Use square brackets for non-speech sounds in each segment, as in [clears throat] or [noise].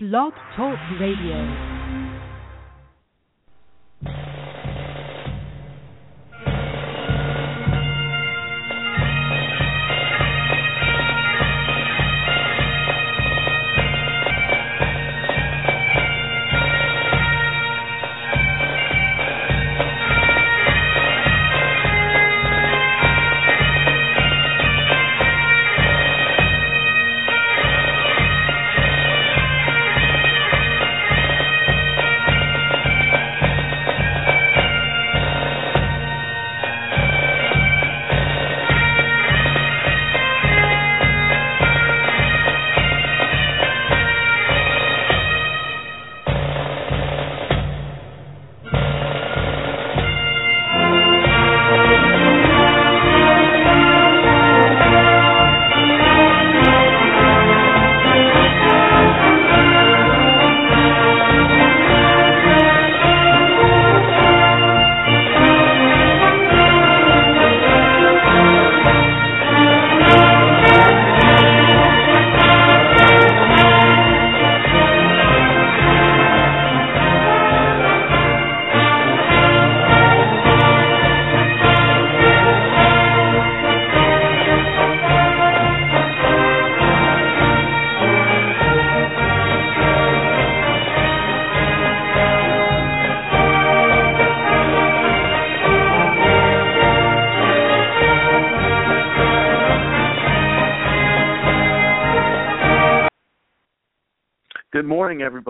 Blog Talk Radio.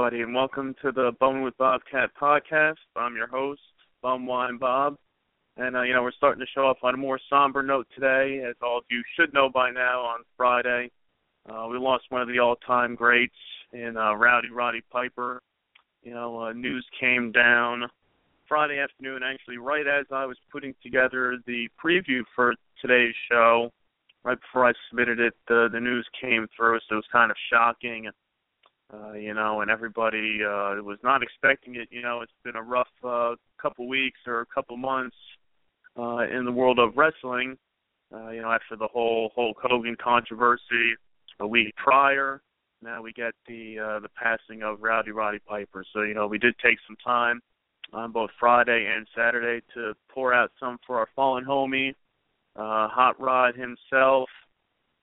Everybody, and welcome to the Bone with Bobcat podcast. I'm your host, Bum Wine Bob, and uh, you know we're starting to show off on a more somber note today, as all of you should know by now. On Friday, uh, we lost one of the all-time greats in uh, Rowdy Roddy Piper. You know, uh, news came down Friday afternoon, actually, right as I was putting together the preview for today's show. Right before I submitted it, the the news came through, so it was kind of shocking uh, you know, and everybody uh, was not expecting it. You know, it's been a rough uh, couple weeks or a couple months uh, in the world of wrestling. Uh, you know, after the whole Hulk Hogan controversy a week prior, now we get the uh, the passing of Rowdy Roddy Piper. So you know, we did take some time on both Friday and Saturday to pour out some for our fallen homie, uh, Hot Rod himself.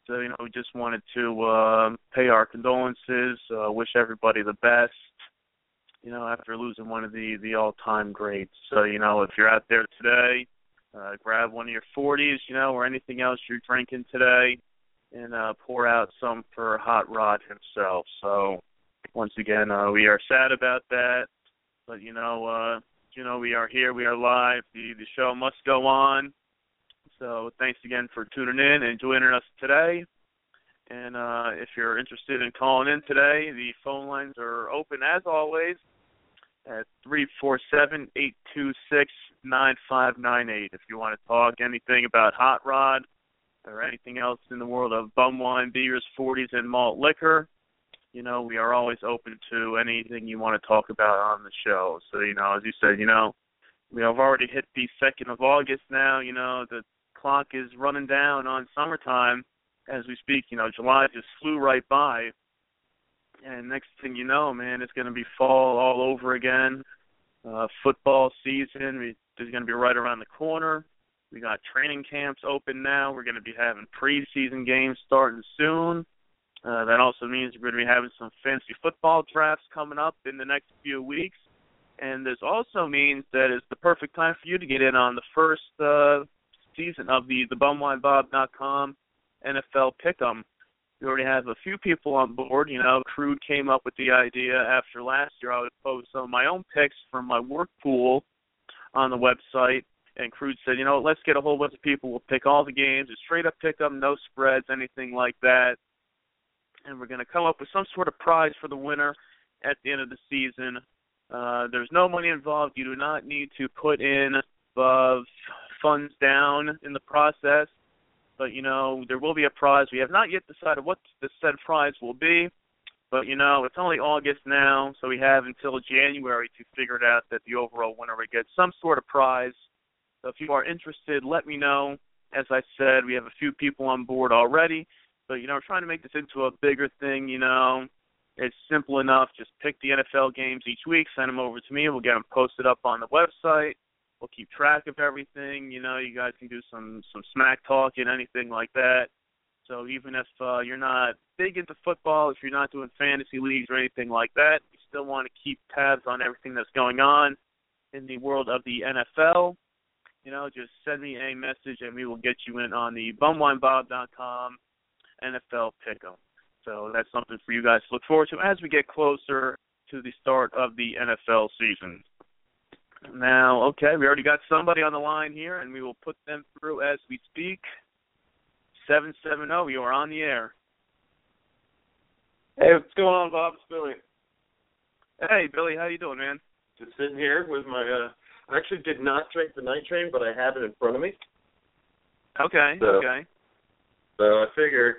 So you know, we just wanted to uh, pay our condolences, uh, wish everybody the best. You know, after losing one of the the all-time greats. So you know, if you're out there today, uh, grab one of your 40s, you know, or anything else you're drinking today, and uh, pour out some for Hot Rod himself. So once again, uh, we are sad about that, but you know, uh, you know, we are here, we are live. The the show must go on. So thanks again for tuning in and joining us today. And uh, if you're interested in calling in today, the phone lines are open as always at three four seven eight two six nine five nine eight. If you want to talk anything about Hot Rod or anything else in the world of bum wine, beers, forties, and malt liquor, you know we are always open to anything you want to talk about on the show. So you know, as you said, you know, we have already hit the second of August now. You know, the clock is running down on summertime as we speak. You know, July just flew right by, and next thing you know, man, it's going to be fall all over again. Uh, football season is going to be right around the corner. We got training camps open now. We're going to be having preseason games starting soon. Uh, that also means we're going to be having some fancy football drafts coming up in the next few weeks. And this also means that it's the perfect time for you to get in on the first uh, season of the the bumwinebob.com NFL Pick'em. We already have a few people on board. You know, Crude came up with the idea after last year. I would post some of my own picks from my work pool on the website, and Crude said, you know, let's get a whole bunch of people. We'll pick all the games, a straight up pick 'em, no spreads, anything like that, and we're going to come up with some sort of prize for the winner at the end of the season. Uh, there's no money involved. You do not need to put in uh, funds down in the process. But you know, there will be a prize. We have not yet decided what the said prize will be. But you know, it's only August now, so we have until January to figure it out that the overall winner will get some sort of prize. So if you are interested, let me know. As I said, we have a few people on board already, but you know, we're trying to make this into a bigger thing. You know, It's simple enough. Just pick the NFL games each week, send them over to me. We'll get them posted up on the website. We'll keep track of everything. You know, you guys can do some some smack talk and anything like that. So even if uh, you're not big into football, if you're not doing fantasy leagues or anything like that, you still want to keep tabs on everything that's going on in the world of the NFL. You know, just send me a message and we will get you in on the bumwinebob.com NFL Pick'em. So that's something for you guys to look forward to as we get closer to the start of the NFL season. Now, okay, we already got somebody on the line here, and we will put them through as we speak. Seven seven zero, you are on the air. Hey, what's going on, Bob? It's Billy. Hey, Billy, how you doing, man? Just sitting here with my. uh I actually did not drink the night train, but I have it in front of me. Okay, So- okay. So I figured,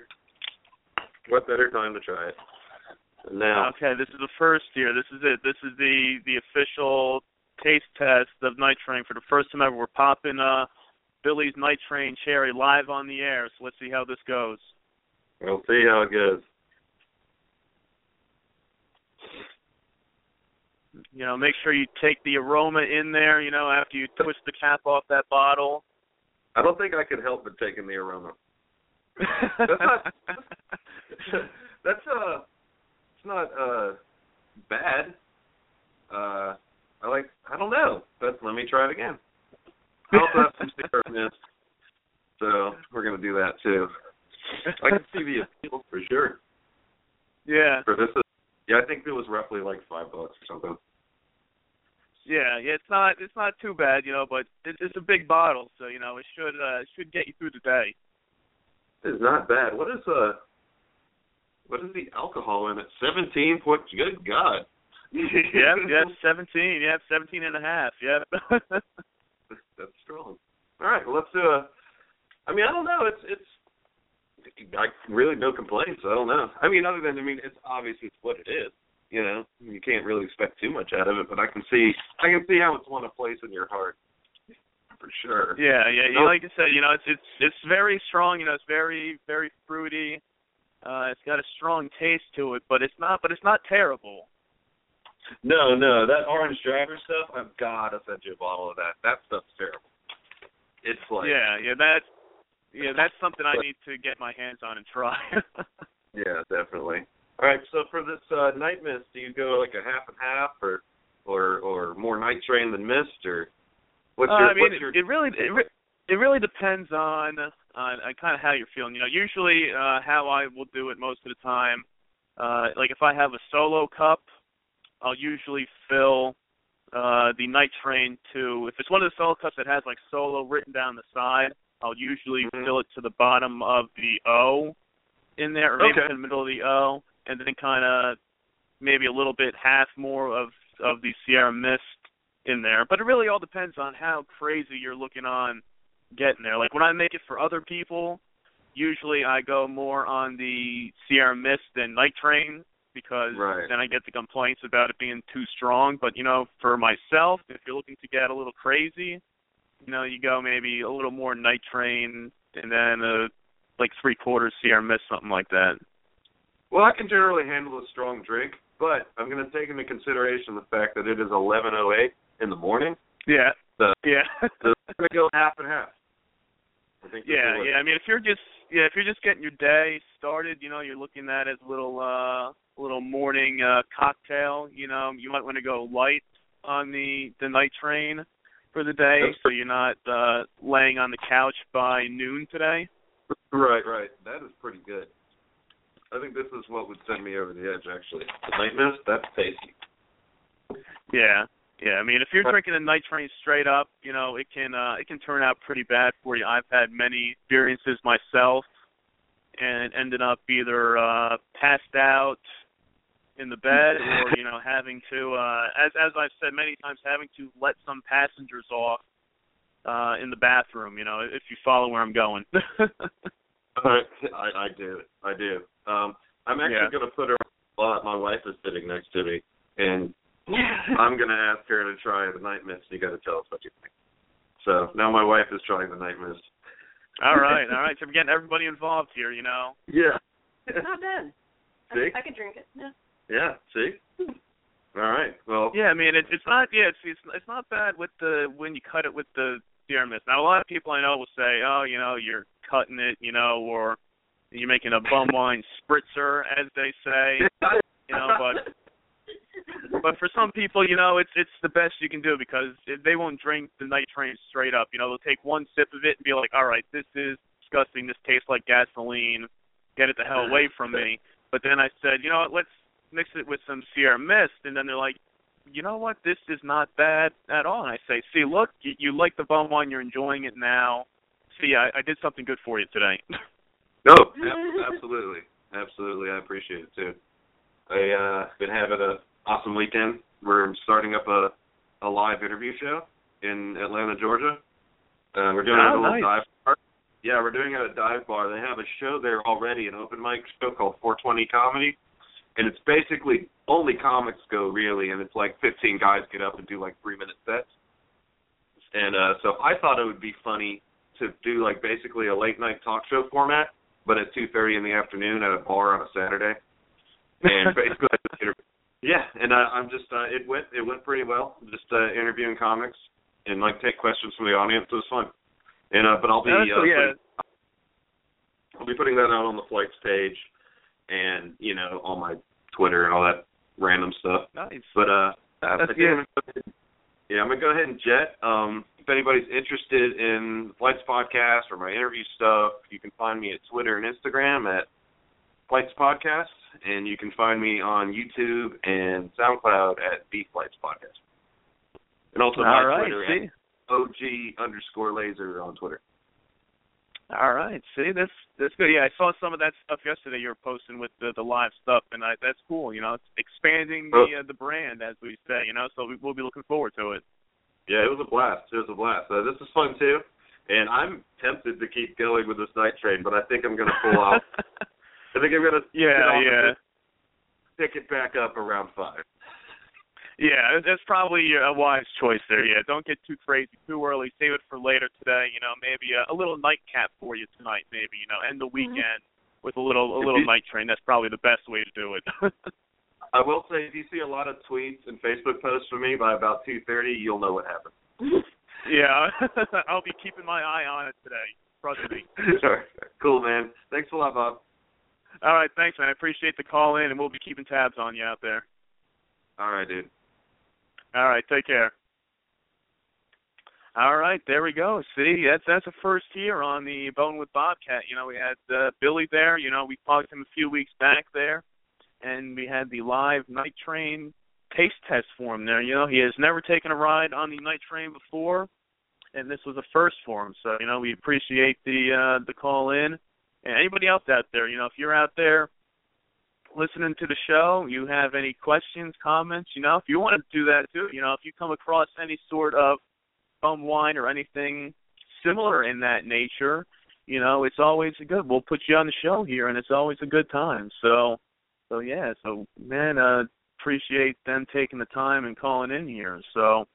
what better time to try it? Now, Okay, this is the first year. This is it. This is the the official taste test of Night Train for the first time ever. We're popping uh Billy's Night Train cherry live on the air. So let's see how this goes. we'll see how it goes. You know, make sure you take the aroma in there. You know, after you twist the cap off that bottle. I don't think I could help but taking the aroma. That's not. [laughs] [laughs] that's uh, it's not uh, bad. Uh, I like. I don't know. But let me try it again. I also have some [laughs] mist, so we're gonna do that too. I can see the appeal for sure. yeah, For this, yeah, I think it was roughly like five bucks or something. yeah, yeah. It's not it's not too bad, you know, but it, it's a big bottle, so you know it should uh it should get you through the day. It's not bad. What is uh, what is the alcohol in it? Seventeen point. Good God. Yep, yep, [laughs] seventeen, yep, seventeen and a half, yep. [laughs] That's strong. All right, well, let's do a. I mean, I don't know. It's it's. I really no complaints. I don't know. I mean, other than I mean, it's obviously it's what it is. You know, you can't really expect too much out of it, but I can see I can see how it's won a place in your heart, for sure. Yeah, yeah. You like I said, you know, it's it's it's very strong. You know, it's very very fruity. Uh, it's got a strong taste to it, but it's not. But it's not terrible. No, no, that orange driver stuff. I've got to send you a bottle of that. That stuff's terrible. It's like yeah, yeah. That yeah, that's something I need to get my hands on and try. [laughs] Yeah, definitely. All right, so for this uh, night mist, do you go like a half and half, or or or more night train than mist, or what's Uh, your I mean, what's your it really it, re- it really depends on on, on kind of how you're feeling. You know, usually uh how I will do it most of the time, uh like if I have a solo cup, I'll usually fill uh the night train to if it's one of the solo cups that has like solo written down the side, I'll usually Mhm. fill it to the bottom of the O in there, or maybe Okay. to the middle of the O, and then kind of maybe a little bit half more of of the Sierra Mist in there. But it really all depends on how crazy you're looking on getting there. Like when I make it for other people, usually I go more on the Sierra Mist than Night Train because Right. then I get the complaints about it being too strong. But you know, for myself, if you're looking to get a little crazy, you know, you go maybe a little more Night Train and then uh like three quarters Mist, something like that. Well, I can generally handle a strong drink, but I'm going to take into consideration the fact that it is 11:08 in the morning. Yeah. The- yeah. So I'm going to go half and half. I think. Yeah, yeah. I mean, if you're just yeah, if you're just getting your day started, you know, you're looking at it as a little uh little morning uh cocktail. You know, you might want to go light on the the night train for the day, so you're not uh laying on the couch by noon today. Right, right. That is pretty good. I think this is what would send me over the edge. Actually, the night mist. That's tasty. Yeah. Yeah, I mean, if you're drinking a night train straight up, you know, it can uh it can turn out pretty bad for you. I've had many experiences myself and ended up either uh passed out in the bed [laughs] or, you know, having to uh as as I've said many times having to let some passengers off uh in the bathroom, you know, if you follow where I'm going. [laughs] I, I do. I do. Um, I'm actually Yeah. going to put her on the spot. My wife is sitting next to me, and [laughs] I'm going to ask her to try the night mist. You got to tell us what you think. So now my wife is trying the night mist. all [laughs] right, all right. So we're getting everybody involved here, you know. Yeah. It's not bad. [laughs] See? I, I could drink it. Yeah. Yeah. See. All right. Well. Yeah, I mean it, it's not. Yeah, it's, it's it's not bad with the when you cut it with the Sierra Mist. Now a lot of people I know will say, oh, you know, you're cutting it, you know, or you're making a bum wine spritzer, as they say, you know, but but for some people, you know, it's it's the best you can do because they won't drink the night train straight up. You know, they'll take one sip of it and be like, all right, this is disgusting. This tastes like gasoline. Get it the hell away from me. But then I said, you know what? Let's mix it with some Sierra Mist, and then they're like, you know what? This is not bad at all. And I say, see, look, you, you like the bum wine, you're enjoying it now. See, I, I did something good for you today. [laughs] no, [laughs] absolutely, absolutely. I appreciate it too. I uh been having a awesome weekend. We're starting up a a live interview show in Atlanta, Georgia. Uh, we're doing oh, it at a little nice. dive bar. Yeah, we're doing it at a dive bar. They have a show there already, an open mic show called 420 Comedy and it's basically only comics go really, and it's like 15 guys get up and do like three minute sets. And uh so I thought it would be funny to do like basically a late night talk show format, but at 2:30 in the afternoon at a bar on a Saturday. And [laughs] basically, yeah, and uh, I'm just uh, it went it went pretty well. Just uh, interviewing comics and like take questions from the audience. It was fun. And uh, but I'll be uh, yeah. putting, I'll be putting that out on the flights page and you know all my Twitter and all that random stuff. Nice. But uh, That's I think I'm gonna, yeah, I'm gonna go ahead and jet. Um, if anybody's interested in Flights podcast or my interview stuff, you can find me at Twitter and Instagram at Flights Podcast, and you can find me on YouTube and SoundCloud at the Flights Podcast. And also my right, Twitter see? at OG underscore laser on Twitter. All right. See, that's that's good. Yeah, I saw some of that stuff yesterday. You were posting with the the live stuff, and I, that's cool. You know, it's expanding the uh, the brand, as we say. You know, so we, we'll be looking forward to it. Yeah, it was a blast. It was a blast. Uh, this is fun too, and I'm tempted to keep going with this night train, but I think I'm going to pull out. [laughs] I think I'm to yeah yeah pick it back up around five. Yeah, that's probably a wise choice there. Yeah, don't get too crazy too early. Save it for later today. You know, maybe a, a little nightcap for you tonight. Maybe you know, end the weekend mm-hmm. with a little a little night train. That's probably the best way to do it. [laughs] I will say, if you see a lot of tweets and Facebook posts from me by about two thirty, you'll know what happened. [laughs] yeah, [laughs] I'll be keeping my eye on it today. Trust me. Cool, man. Thanks a lot, Bob. All right, thanks, man. I appreciate the call in, and we'll be keeping tabs on you out there. All right, dude. All right, take care. All right, there we go. See, that's that's a first here on the Bone with Bobcat. You know, we had uh, Billy there. You know, we talked him a few weeks back there, and we had the live night train taste test for him there. You know, he has never taken a ride on the night train before, and this was a first for him. So, you know, we appreciate the uh, the call in. Anybody else out there, you know, if you're out there listening to the show, you have any questions, comments, you know, if you want to do that too, you know, if you come across any sort of bum wine or anything similar in that nature, you know, it's always a good. We'll put you on the show here, and it's always a good time. So, so yeah, so man, uh, appreciate them taking the time and calling in here. So,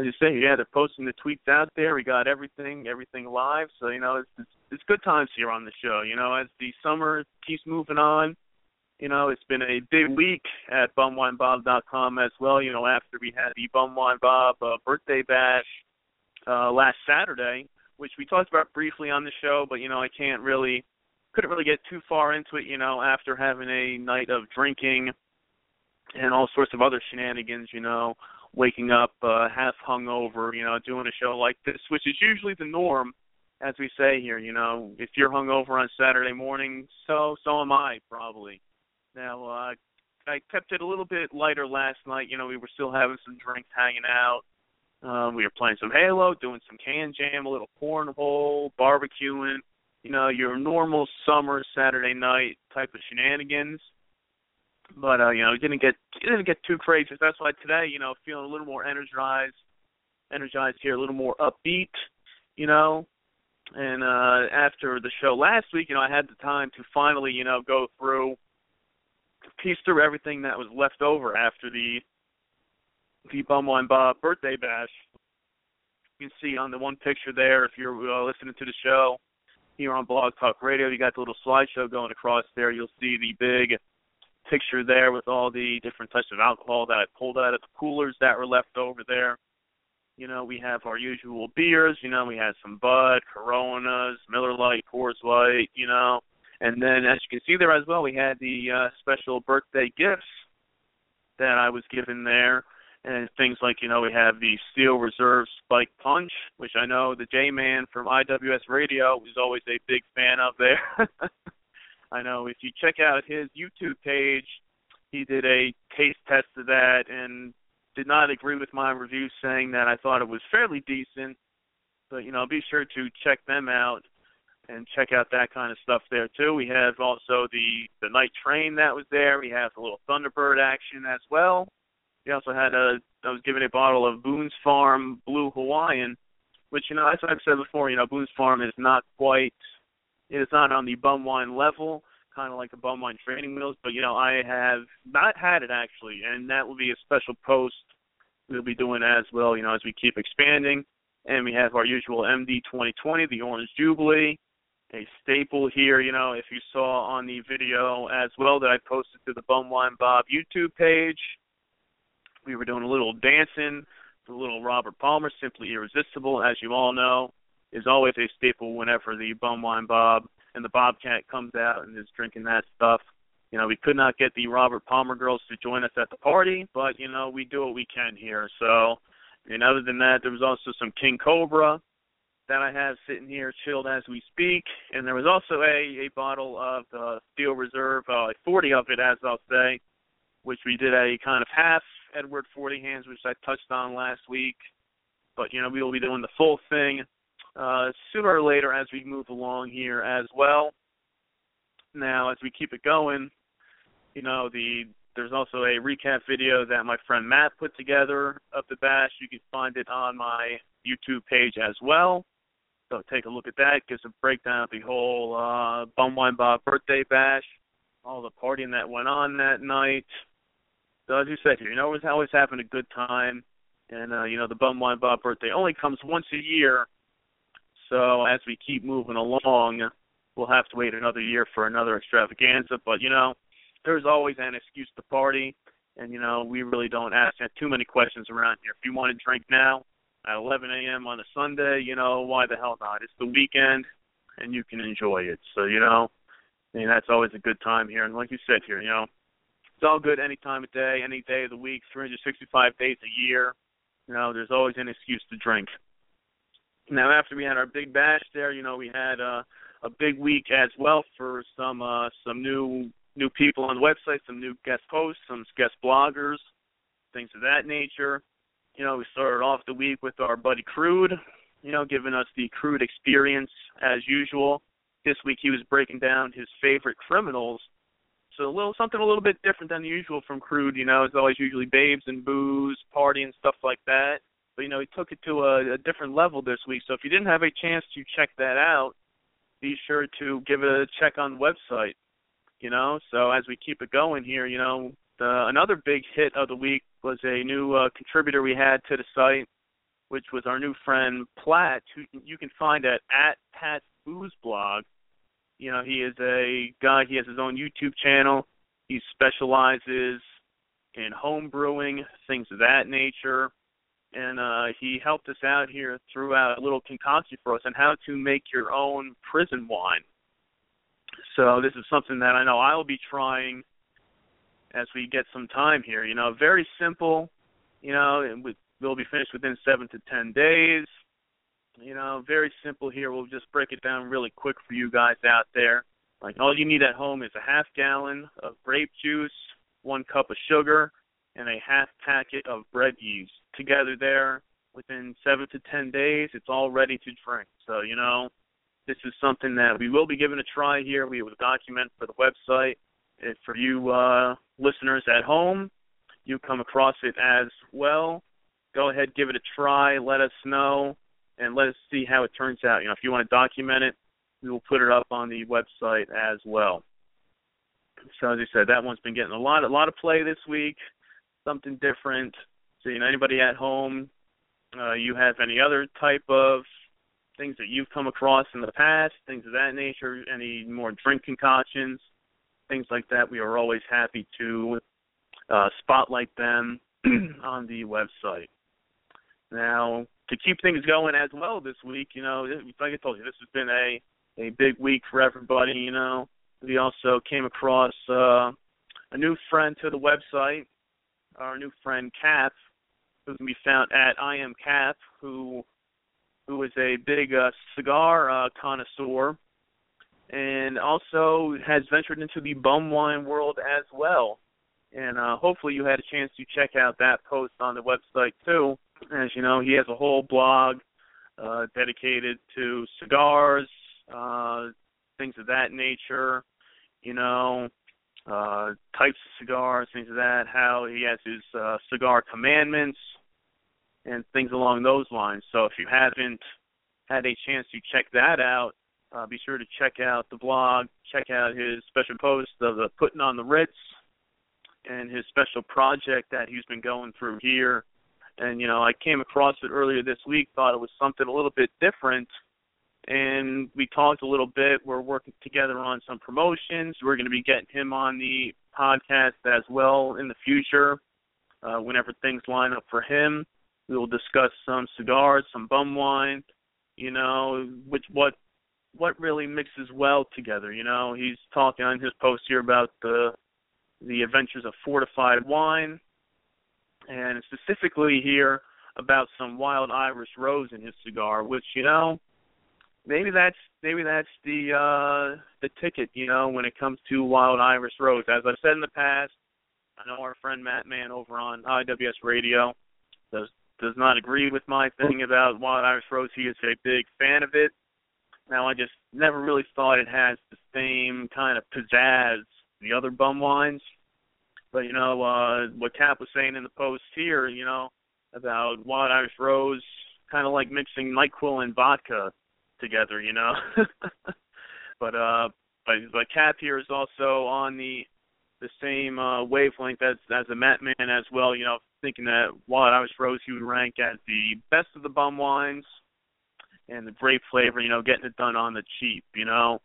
as you say, yeah, they're posting the tweets out there. We got everything, everything live. So you know, it's it's, it's good times here on the show. You know, as the summer keeps moving on you know, it's been a big week at bumwinebob.com as well. You know, after we had the Bumwine Bob uh, birthday bash uh, last Saturday, which we talked about briefly on the show, but you know, I can't really, couldn't really get too far into it. You know, after having a night of drinking and all sorts of other shenanigans. You know, waking up uh, half hungover. You know, doing a show like this, which is usually the norm as we say here, you know, if you're hungover on Saturday morning, so so am I probably. Now, uh, I kept it a little bit lighter last night. You know, we were still having some drinks, hanging out. Um, we were playing some Halo, doing some can jam, a little cornhole, barbecuing. You know, your normal summer Saturday night type of shenanigans. But uh, you know, didn't get didn't get too crazy. That's why today, you know, feeling a little more energized, energized here, a little more upbeat. You know, and uh after the show last week, you know, I had the time to finally, you know, go through piece through everything that was left over after the the Bumwine Bob birthday bash. You can see on the one picture there, if you're uh, listening to the show here on Blog Talk Radio, you got the little slideshow going across there. You'll see the big picture there with all the different types of alcohol that I pulled out of the coolers that were left over there. You know, we have our usual beers. You know, we had some Bud, Coronas, Miller Lite, Coors Light. You know, and then as you can see there as well, we had the uh, special birthday gifts that I was given there and things like you know we have the Steel Reserve Spike Punch, which I know the J Man from IWS Radio is always a big fan of there. [laughs] I know if you check out his YouTube page, he did a taste test of that and did not agree with my review, saying that I thought it was fairly decent. But you know, be sure to check them out and check out that kind of stuff there too. We have also the the night train that was there. We have a little Thunderbird action as well. We also had a I was given a bottle of Boone's Farm Blue Hawaiian, which you know as I've said before, you know Boone's Farm is not quite it is not on the bum wine level, kind of like the bum wine training wheels, but you know I have not had it actually, and that will be a special post we'll be doing as well. You know as we keep expanding, and we have our usual MD 2020, the Orange Jubilee a staple here. You know, if you saw on the video as well that I posted to the Bum Wine Bob YouTube page, we were doing a little dancing, the little Robert Palmer, Simply Irresistible, as you all know, is always a staple whenever the Bum Wine Bob and the Bobcat comes out and is drinking that stuff. You know, we could not get the Robert Palmer girls to join us at the party, but you know, we do what we can here. So, and other than that, there was also some King Cobra that I have sitting here chilled as we speak, and there was also a a bottle of the Steel Reserve, uh, 40 of it, as I'll say, which we did a kind of half Edward 40 hands, which I touched on last week. But you know, we will be doing the full thing uh, sooner or later as we move along here as well. Now, as we keep it going, you know, the there's also a recap video that my friend Matt put together of the bash. You can find it on my YouTube page as well. So take a look at that. Gives a breakdown of the whole uh, Bum Wine Bob birthday bash, all the partying that went on that night, so as you said here, you know, always always having a good time, and uh, you know, the Bum Wine Bob birthday only comes once a year. So as we keep moving along, we'll have to wait another year for another extravaganza. But you know, there's always an excuse to party, and you know, we really don't ask too many questions around here. If you want to drink now at 11 a.m. on a Sunday, you know, why the hell not? It's the weekend, and you can enjoy it. So you know, I mean, that's always a good time here. And like you said here, you know, it's all good any time of day, any day of the week, 365 days a year. You know, there's always an excuse to drink. Now, after we had our big bash there, you know, we had uh, a big week as well for some uh, some new new people on the website, some new guest hosts, some guest bloggers, things of that nature. You know, we started off the week with our buddy Crude, you know, giving us the Crude experience as usual. This week he was breaking down his favorite criminals so a little something a little bit different than usual from Crude. You know, it's always usually babes and booze, party and stuff like that. But you know, he took it to a, a different level this week. So if you didn't have a chance to check that out, be sure to give it a check on the website. You know, so as we keep it going here, you know, the, another big hit of the week was a new uh, contributor we had to the site, which was our new friend Platt, who you can find at at Pat's Booze Blog you know, he is a guy. He has his own YouTube channel. He specializes in home brewing, things of that nature. And uh, he helped us out here throughout a little concoction for us on how to make your own prison wine. So this is something that I know I'll be trying as we get some time here. You know, very simple. You know, and we'll be finished within seven to ten days. You know, very simple here. We'll just break it down really quick for you guys out there. Like all you need at home is a half gallon of grape juice, one cup of sugar, and a half packet of bread yeast. Together there, within seven to ten days, it's all ready to drink. So you know, this is something that we will be giving a try here. We will document for the website. If for you uh, listeners at home, you come across it as well, go ahead, give it a try. Let us know and let us see how it turns out. You know, if you want to document it, we will put it up on the website as well. So as I said, that one's been getting a lot, a lot of play this week. Something different. Know, anybody at home, uh, you have any other type of things that you've come across in the past, things of that nature, any more drink concoctions, things like that, we are always happy to uh, spotlight them [clears throat] on the website. Now, to keep things going as well this week, you know, like I told you, this has been a a big week for everybody. You know, we also came across uh, a new friend to the website, our new friend Kath, who can be found at I am Kath, who who is a big uh, cigar uh, connoisseur, and also has ventured into the bum wine world as well. And uh, hopefully, you had a chance to check out that post on the website too. As you know, he has a whole blog uh, dedicated to cigars, uh, things of that nature. You know, uh, types of cigars, things of that. How he has his uh, cigar commandments and things along those lines. So if you haven't had a chance to check that out, uh, be sure to check out the blog, check out his special post of the putting on the Ritz and his special project that he's been going through here and you know I came across it earlier this week. Thought it was something a little bit different, and we talked a little bit. We're working together on some promotions. We're going to be getting him on the podcast as well in the future. Uh, whenever things line up for him, we will discuss some cigars, some bum wine. You know, which what what really mixes well together. You know, he's talking on his post here about the the adventures of fortified wine and specifically here about some wild Irish rose in his cigar, which you know maybe that's maybe that's the uh the ticket, you know, when it comes to wild Irish rose. As I've said in the past, I know our friend Matt Mann over on IWS Radio does does not agree with my thing about wild Irish rose. He is a big fan of it. Now I just never really thought it has the same kind of pizzazz the other bum wines. But you know uh, what Cap was saying in the post here, you know about Wild Irish Rose, kind of like mixing Nyquil and vodka together, you know. [laughs] but uh, but but Cap here is also on the the same uh, wavelength as as a Matt Man as well. You know, thinking that Wild Irish Rose he would rank as the best of the bum wines, and the grape flavor, you know, getting it done on the cheap, you know.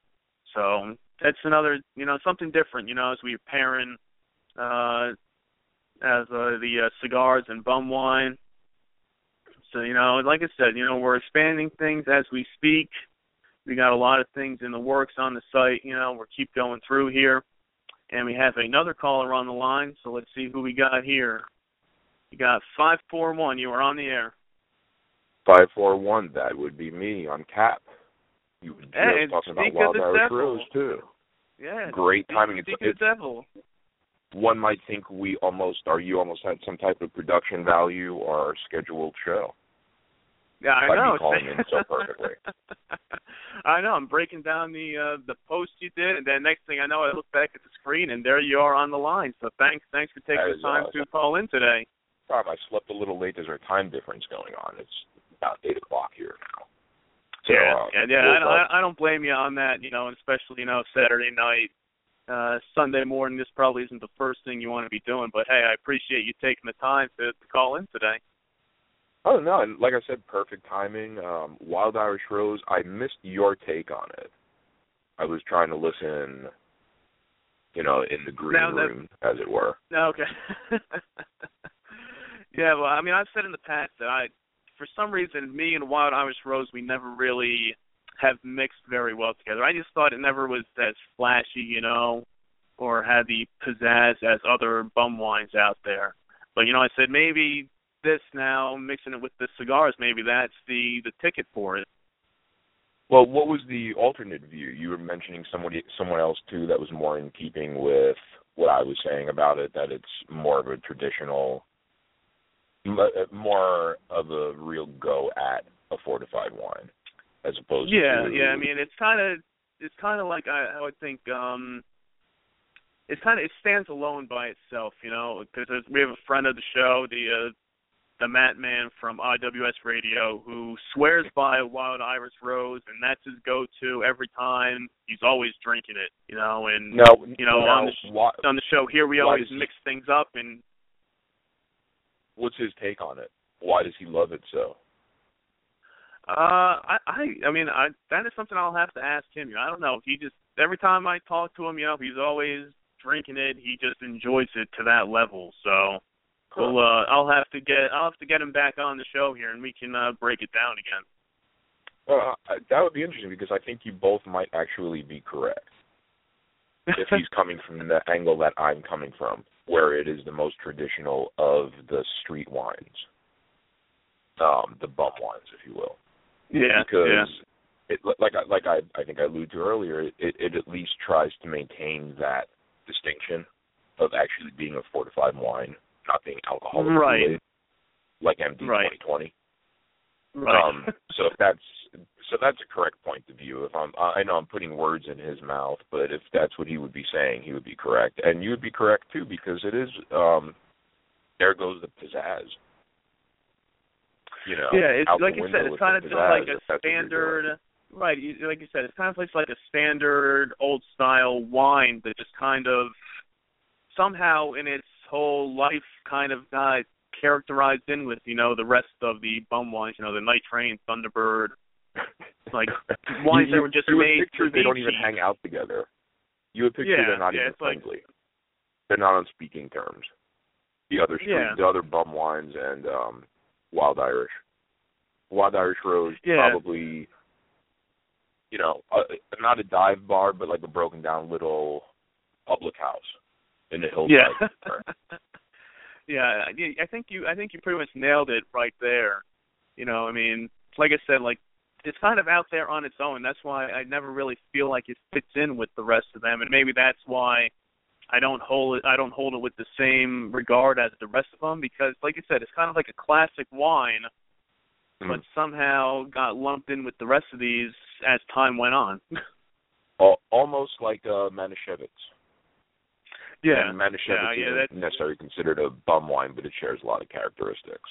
So that's another, you know, something different, you know, as we're pairing uh, as uh, the uh, cigars and bum wine. So you know, like I said, you know, we're expanding things as we speak. We got a lot of things in the works on the site. You know, we're keep going through here, and we have another caller on the line. So let's see who we got here. You got five four one. You are on the air. Five four one. That would be me on Cap. You were just talking about Wild Irish Rose too. Yeah. Great timing. It's, it's, it's, devil one might think we almost or you almost had some type of production value or our scheduled show. Yeah, I By know. me calling in so perfectly. [laughs] I know. I'm breaking down the uh the post you did, and then next thing I know, I look back at the screen, and there you are on the line. So thanks, thanks for taking That the time is to call in today. Sorry, I slept a little late. There's a time difference going on. It's about eight o'clock here now. So, yeah, uh, and yeah, I don't, I don't blame you on that. You know, especially you know Saturday night, uh Sunday morning. This probably isn't the first thing you want to be doing, but hey, I appreciate you taking the time to, to call in today. Oh no, and like I said, perfect timing. Um, Wild Irish Rose. I missed your take on it. I was trying to listen, you know, in the green Now room, as it were. No, okay. [laughs] yeah, well, I mean, I've said in the past that I, for some reason, me and Wild Irish Rose, we never really have mixed very well together. I just thought it never was as flashy, you know, or had the pizzazz as other bum wines out there. But you know, I said maybe this now mixing it with the cigars, maybe that's the the ticket for it. Well, what was the alternate view? You were mentioning somebody, someone else too, that was more in keeping with what I was saying about it. That it's more of a traditional, uh, more of a real go at a fortified wine, as opposed Yeah, to yeah. I mean, it's kind of it's kind of like I, I would think. um It's kind of it stands alone by itself, you know, because we have a friend of the show, the uh, the Matt Man from IWS Radio, who swears by Wild Irish Rose, and that's his go-to every time. He's always drinking it, you know, and no, you know, no, on the sh- why, on the show here we always does he- mix things up and what's his take on it? Why does he love it so? Uh, I, I, I mean, I that is something I'll have to ask him. I don't know. He just every time I talk to him, you know, he's always drinking it. He just enjoys it to that level. So we'll uh I'll have to get I'll have to get him back on the show here and we can uh break it down again. Uh, that would be interesting because I think you both might actually be correct. if he's [laughs] coming from the angle that I'm coming from, where it is the most traditional of the street wines, um, the bum wines, if you will. Yeah, because yeah. it like I like I I think I alluded to earlier, it, it at least tries to maintain that distinction of actually being a fortified wine, not being alcoholic right. like MD right. 2020. Right. Um, so if that's so that's a correct point of view. If I'm, I know I'm putting words in his mouth, but if that's what he would be saying, he would be correct, and you would be correct too, because it is. um There goes the pizzazz. You know, yeah, it's like you said, it's kind of just like a that's what you're doing. standard. Right, you- like you said, it's kind of like a standard old style wine that just kind of somehow in its whole life kind of got characterized in with you know the rest of the bum wines, you know the Night Train, Thunderbird, like [laughs] [laughs] wines you, that were just you made to they don't even cheap. hang out together. You would picture Yeah, they're not yeah, even it's like- friendly. they're not on speaking terms. The other street, Yeah. the other bum wines and um Wild Irish. Wild Irish Rose Yeah. probably you know, uh, not a dive bar but like a broken down little public house in the hills. Yeah. [laughs] yeah, I- I think you I think you pretty much nailed it right there. You know, I mean, like I said, like it's kind of out there on its own. That's why I never really feel like it fits in with the rest of them, and maybe that's why I don't hold it. I don't hold it with the same regard as the rest of them because, like I said, it's kind of like a classic wine, Mm. but somehow got lumped in with the rest of these as time went on. [laughs] Almost like uh Manischewitz. yeah, And Manischewitz yeah, yeah, isn't that's necessarily considered a bum wine, but it shares a lot of characteristics.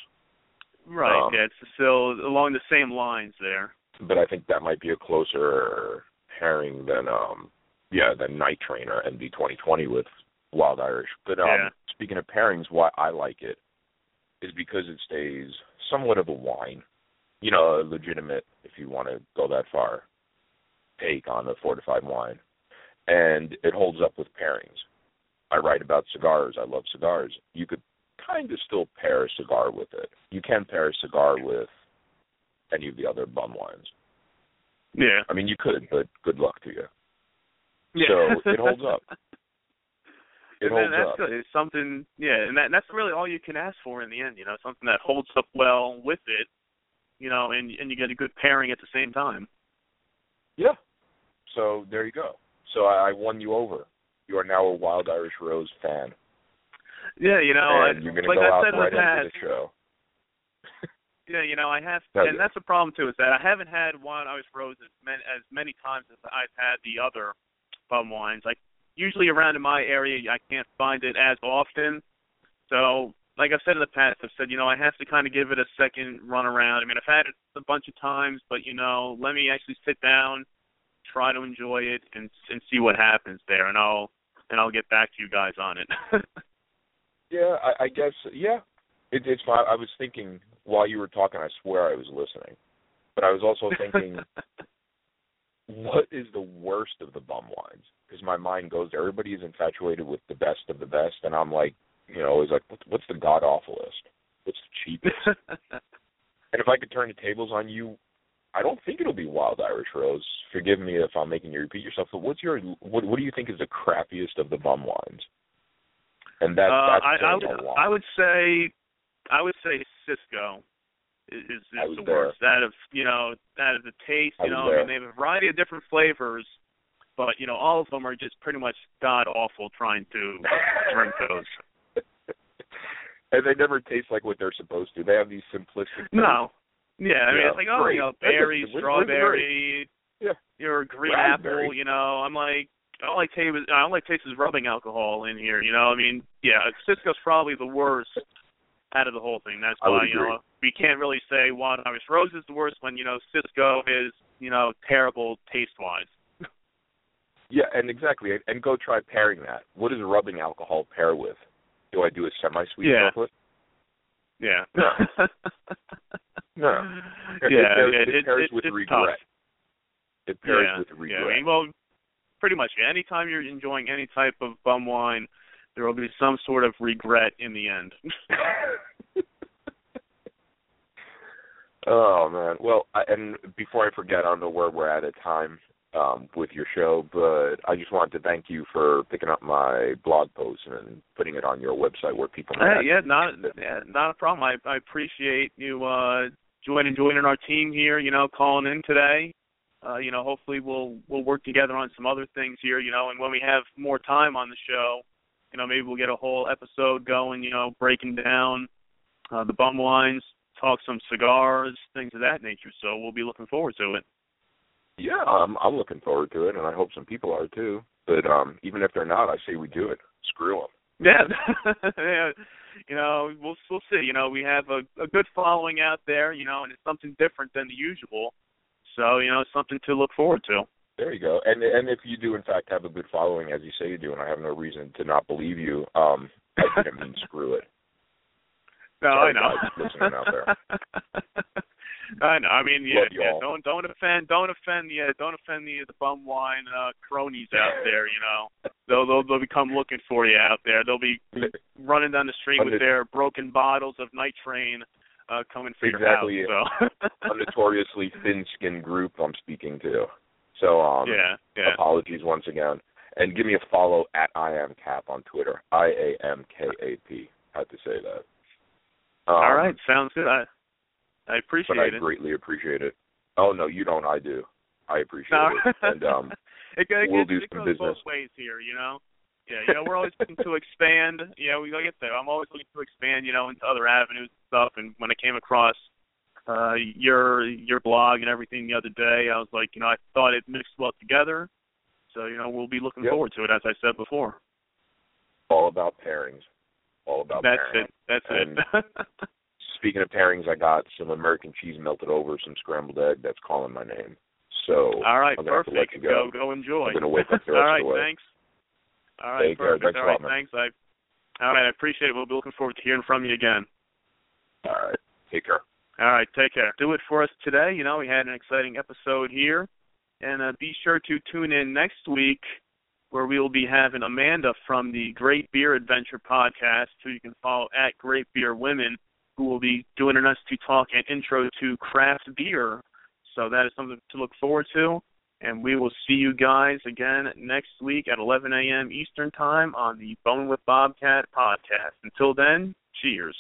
right. um, yeah, it's still along the same lines there. but I think that might be a closer pairing than um yeah than Night Train or MD twenty twenty with Wild Irish. But um Yeah. speaking of pairings, why I like it is because it stays somewhat of a wine. You know, a legitimate if you want to go that far take on a fortified wine. And it holds up with pairings. I write about cigars. I love cigars. You could kind of still pair a cigar with it. You can pair a cigar with any of the other bum wines. Yeah. I mean, you could, but good luck to you. Yeah. So it holds up. [laughs] It and holds that's up. It's something, yeah, and that that's really all you can ask for in the end. You know, something that holds up well with it. You know, and and you get a good pairing at the same time. Yeah. So there you go. So I, I won you over. You are now a Wild Irish Rose fan, Yeah, you know, and I, you're going to like go I out right into the show. [laughs] Yeah, you know, I have, and that's the problem too. Is that I haven't had Wild Irish Rose as many, as many times as I've had the other bum wines. Like usually around in my area, I can't find it as often. So, like I've said in the past, I've said, you know, I have to kind of give it a second run around. I mean, I've had it a bunch of times, but you know, let me actually sit down, try to enjoy it, and and see what happens there, and I'll and I'll get back to you guys on it. [laughs] Yeah, I, I guess. Yeah, it, it's fine. I was thinking while you were talking. I swear I was listening, but I was also thinking, [laughs] what is the worst of the bum wines? Because my mind goes, everybody is infatuated with the best of the best, and I'm like, you know, it's like, what's the god awfulest? What's the cheapest? [laughs] and if I could turn the tables on you, I don't think it'll be Wild Irish Rose. Forgive me if I'm making you repeat yourself, but what's your what? What do you think is the crappiest of the bum wines? And that uh, that's I, I would. I would say I would say Cisco is is, I is the there. worst. Out of you know, out of the taste, you was know, I mean they have a variety of different flavors, but you know, all of them are just pretty much god awful trying to [laughs] drink those. and they never taste like what they're supposed to. They have these simplistic. No. Yeah, I mean Yeah, it's like oh great. you know, berry, strawberry, Yeah. your green Raspberry. apple, you know, I'm like all I taste is all I taste is rubbing alcohol in here, you know. I mean, yeah, Cisco's probably the worst out of the whole thing. That's why, you know, we can't really say Wild Irish Rose is the worst when, you know, Cisco is, you know, terrible taste wise. [laughs] Yeah, and exactly, and, and go try pairing that. What does rubbing alcohol pair with? Do I do a semi-sweet Yeah. chocolate? Yeah. No. [laughs] No. It Yeah, pairs, it, it it, pairs it, with regret. tough. It pairs yeah. with Yeah, regret. I mean, well, pretty much anytime you're enjoying any type of bum wine, there will be some sort of regret in the end. [laughs] oh man. Well, I, and before I forget, I don't know where we're at at time um, with your show, but I just wanted to thank you for picking up my blog post and putting it on your website where people. Uh, yeah, not yeah, not a problem. I, I appreciate you uh, joining joining our team here. You know, calling in today. Uh, you know, hopefully we'll we'll work together on some other things here. You know, and when we have more time on the show, you know, maybe we'll get a whole episode going. You know, breaking down uh, the bum wines, talk some cigars, things of that nature. So we'll be looking forward to it. Yeah, I'm I'm looking forward to it, and I hope some people are too. But um even if they're not, I say we do it. Screw them. Yeah, [laughs] yeah. You know, we'll we'll see. You know, we have a, a good following out there. You know, and it's something different than the usual. So you know, something to look forward to. There you go. And and if you do in fact have a good following, as you say you do, and I have no reason to not believe you, um, I didn't mean [laughs] screw it. No, Sorry, I know. guys listening out there. [laughs] I know. I mean, yeah, yeah. Don't don't offend, don't offend, yeah, don't offend the the bum wine uh, cronies out [laughs] there. You know, they'll they'll they'll become looking for you out there. They'll be running down the street with their broken bottles of night train, uh, coming for Exactly. your house. So. a notoriously thin-skinned group I'm speaking to. So um, yeah, yeah. apologies once again. And give me a follow at I am Kap on Twitter. I A M K A P. Had to say that. Um, All right, sounds good. I I appreciate it but I it. greatly appreciate it. Oh no, you don't. I do. I appreciate No. it. And um, [laughs] it, it, we'll gets- do it some goes business. both ways here, you know. Yeah, you know, we're always looking to expand. Yeah, we gotta get there. I'm always looking to expand, you know, into other avenues and stuff. And when I came across uh your your blog and everything the other day, I was like, you know, I thought it mixed well together. So you know, we'll be looking Yep. forward to it, as I said before. all about pairings. All about That's pairings. it. That's And it. Speaking of pairings, I got some American cheese melted over, some scrambled egg. That's calling my name. So All right, I'm gonna have to perfect. you go. go enjoy. I'm gonna wake up the [laughs] rest right, of the way. thanks. All right, Take perfect. Thanks a All lot, right, thanks. I all right, I appreciate it. We'll be looking forward to hearing from you again. All right. Take care. All right, take care. Do it for us today. You know, we had an exciting episode here. And uh, be sure to tune in next week where we will be having Amanda from the Great Beer Adventure podcast, who you can follow at Great Beer Women, who will be joining us to talk an intro to craft beer. So that is something to look forward to. And we will see you guys again next week at 11 a.m. Eastern Time on the Bum Wine Bobcat podcast. Until then, cheers.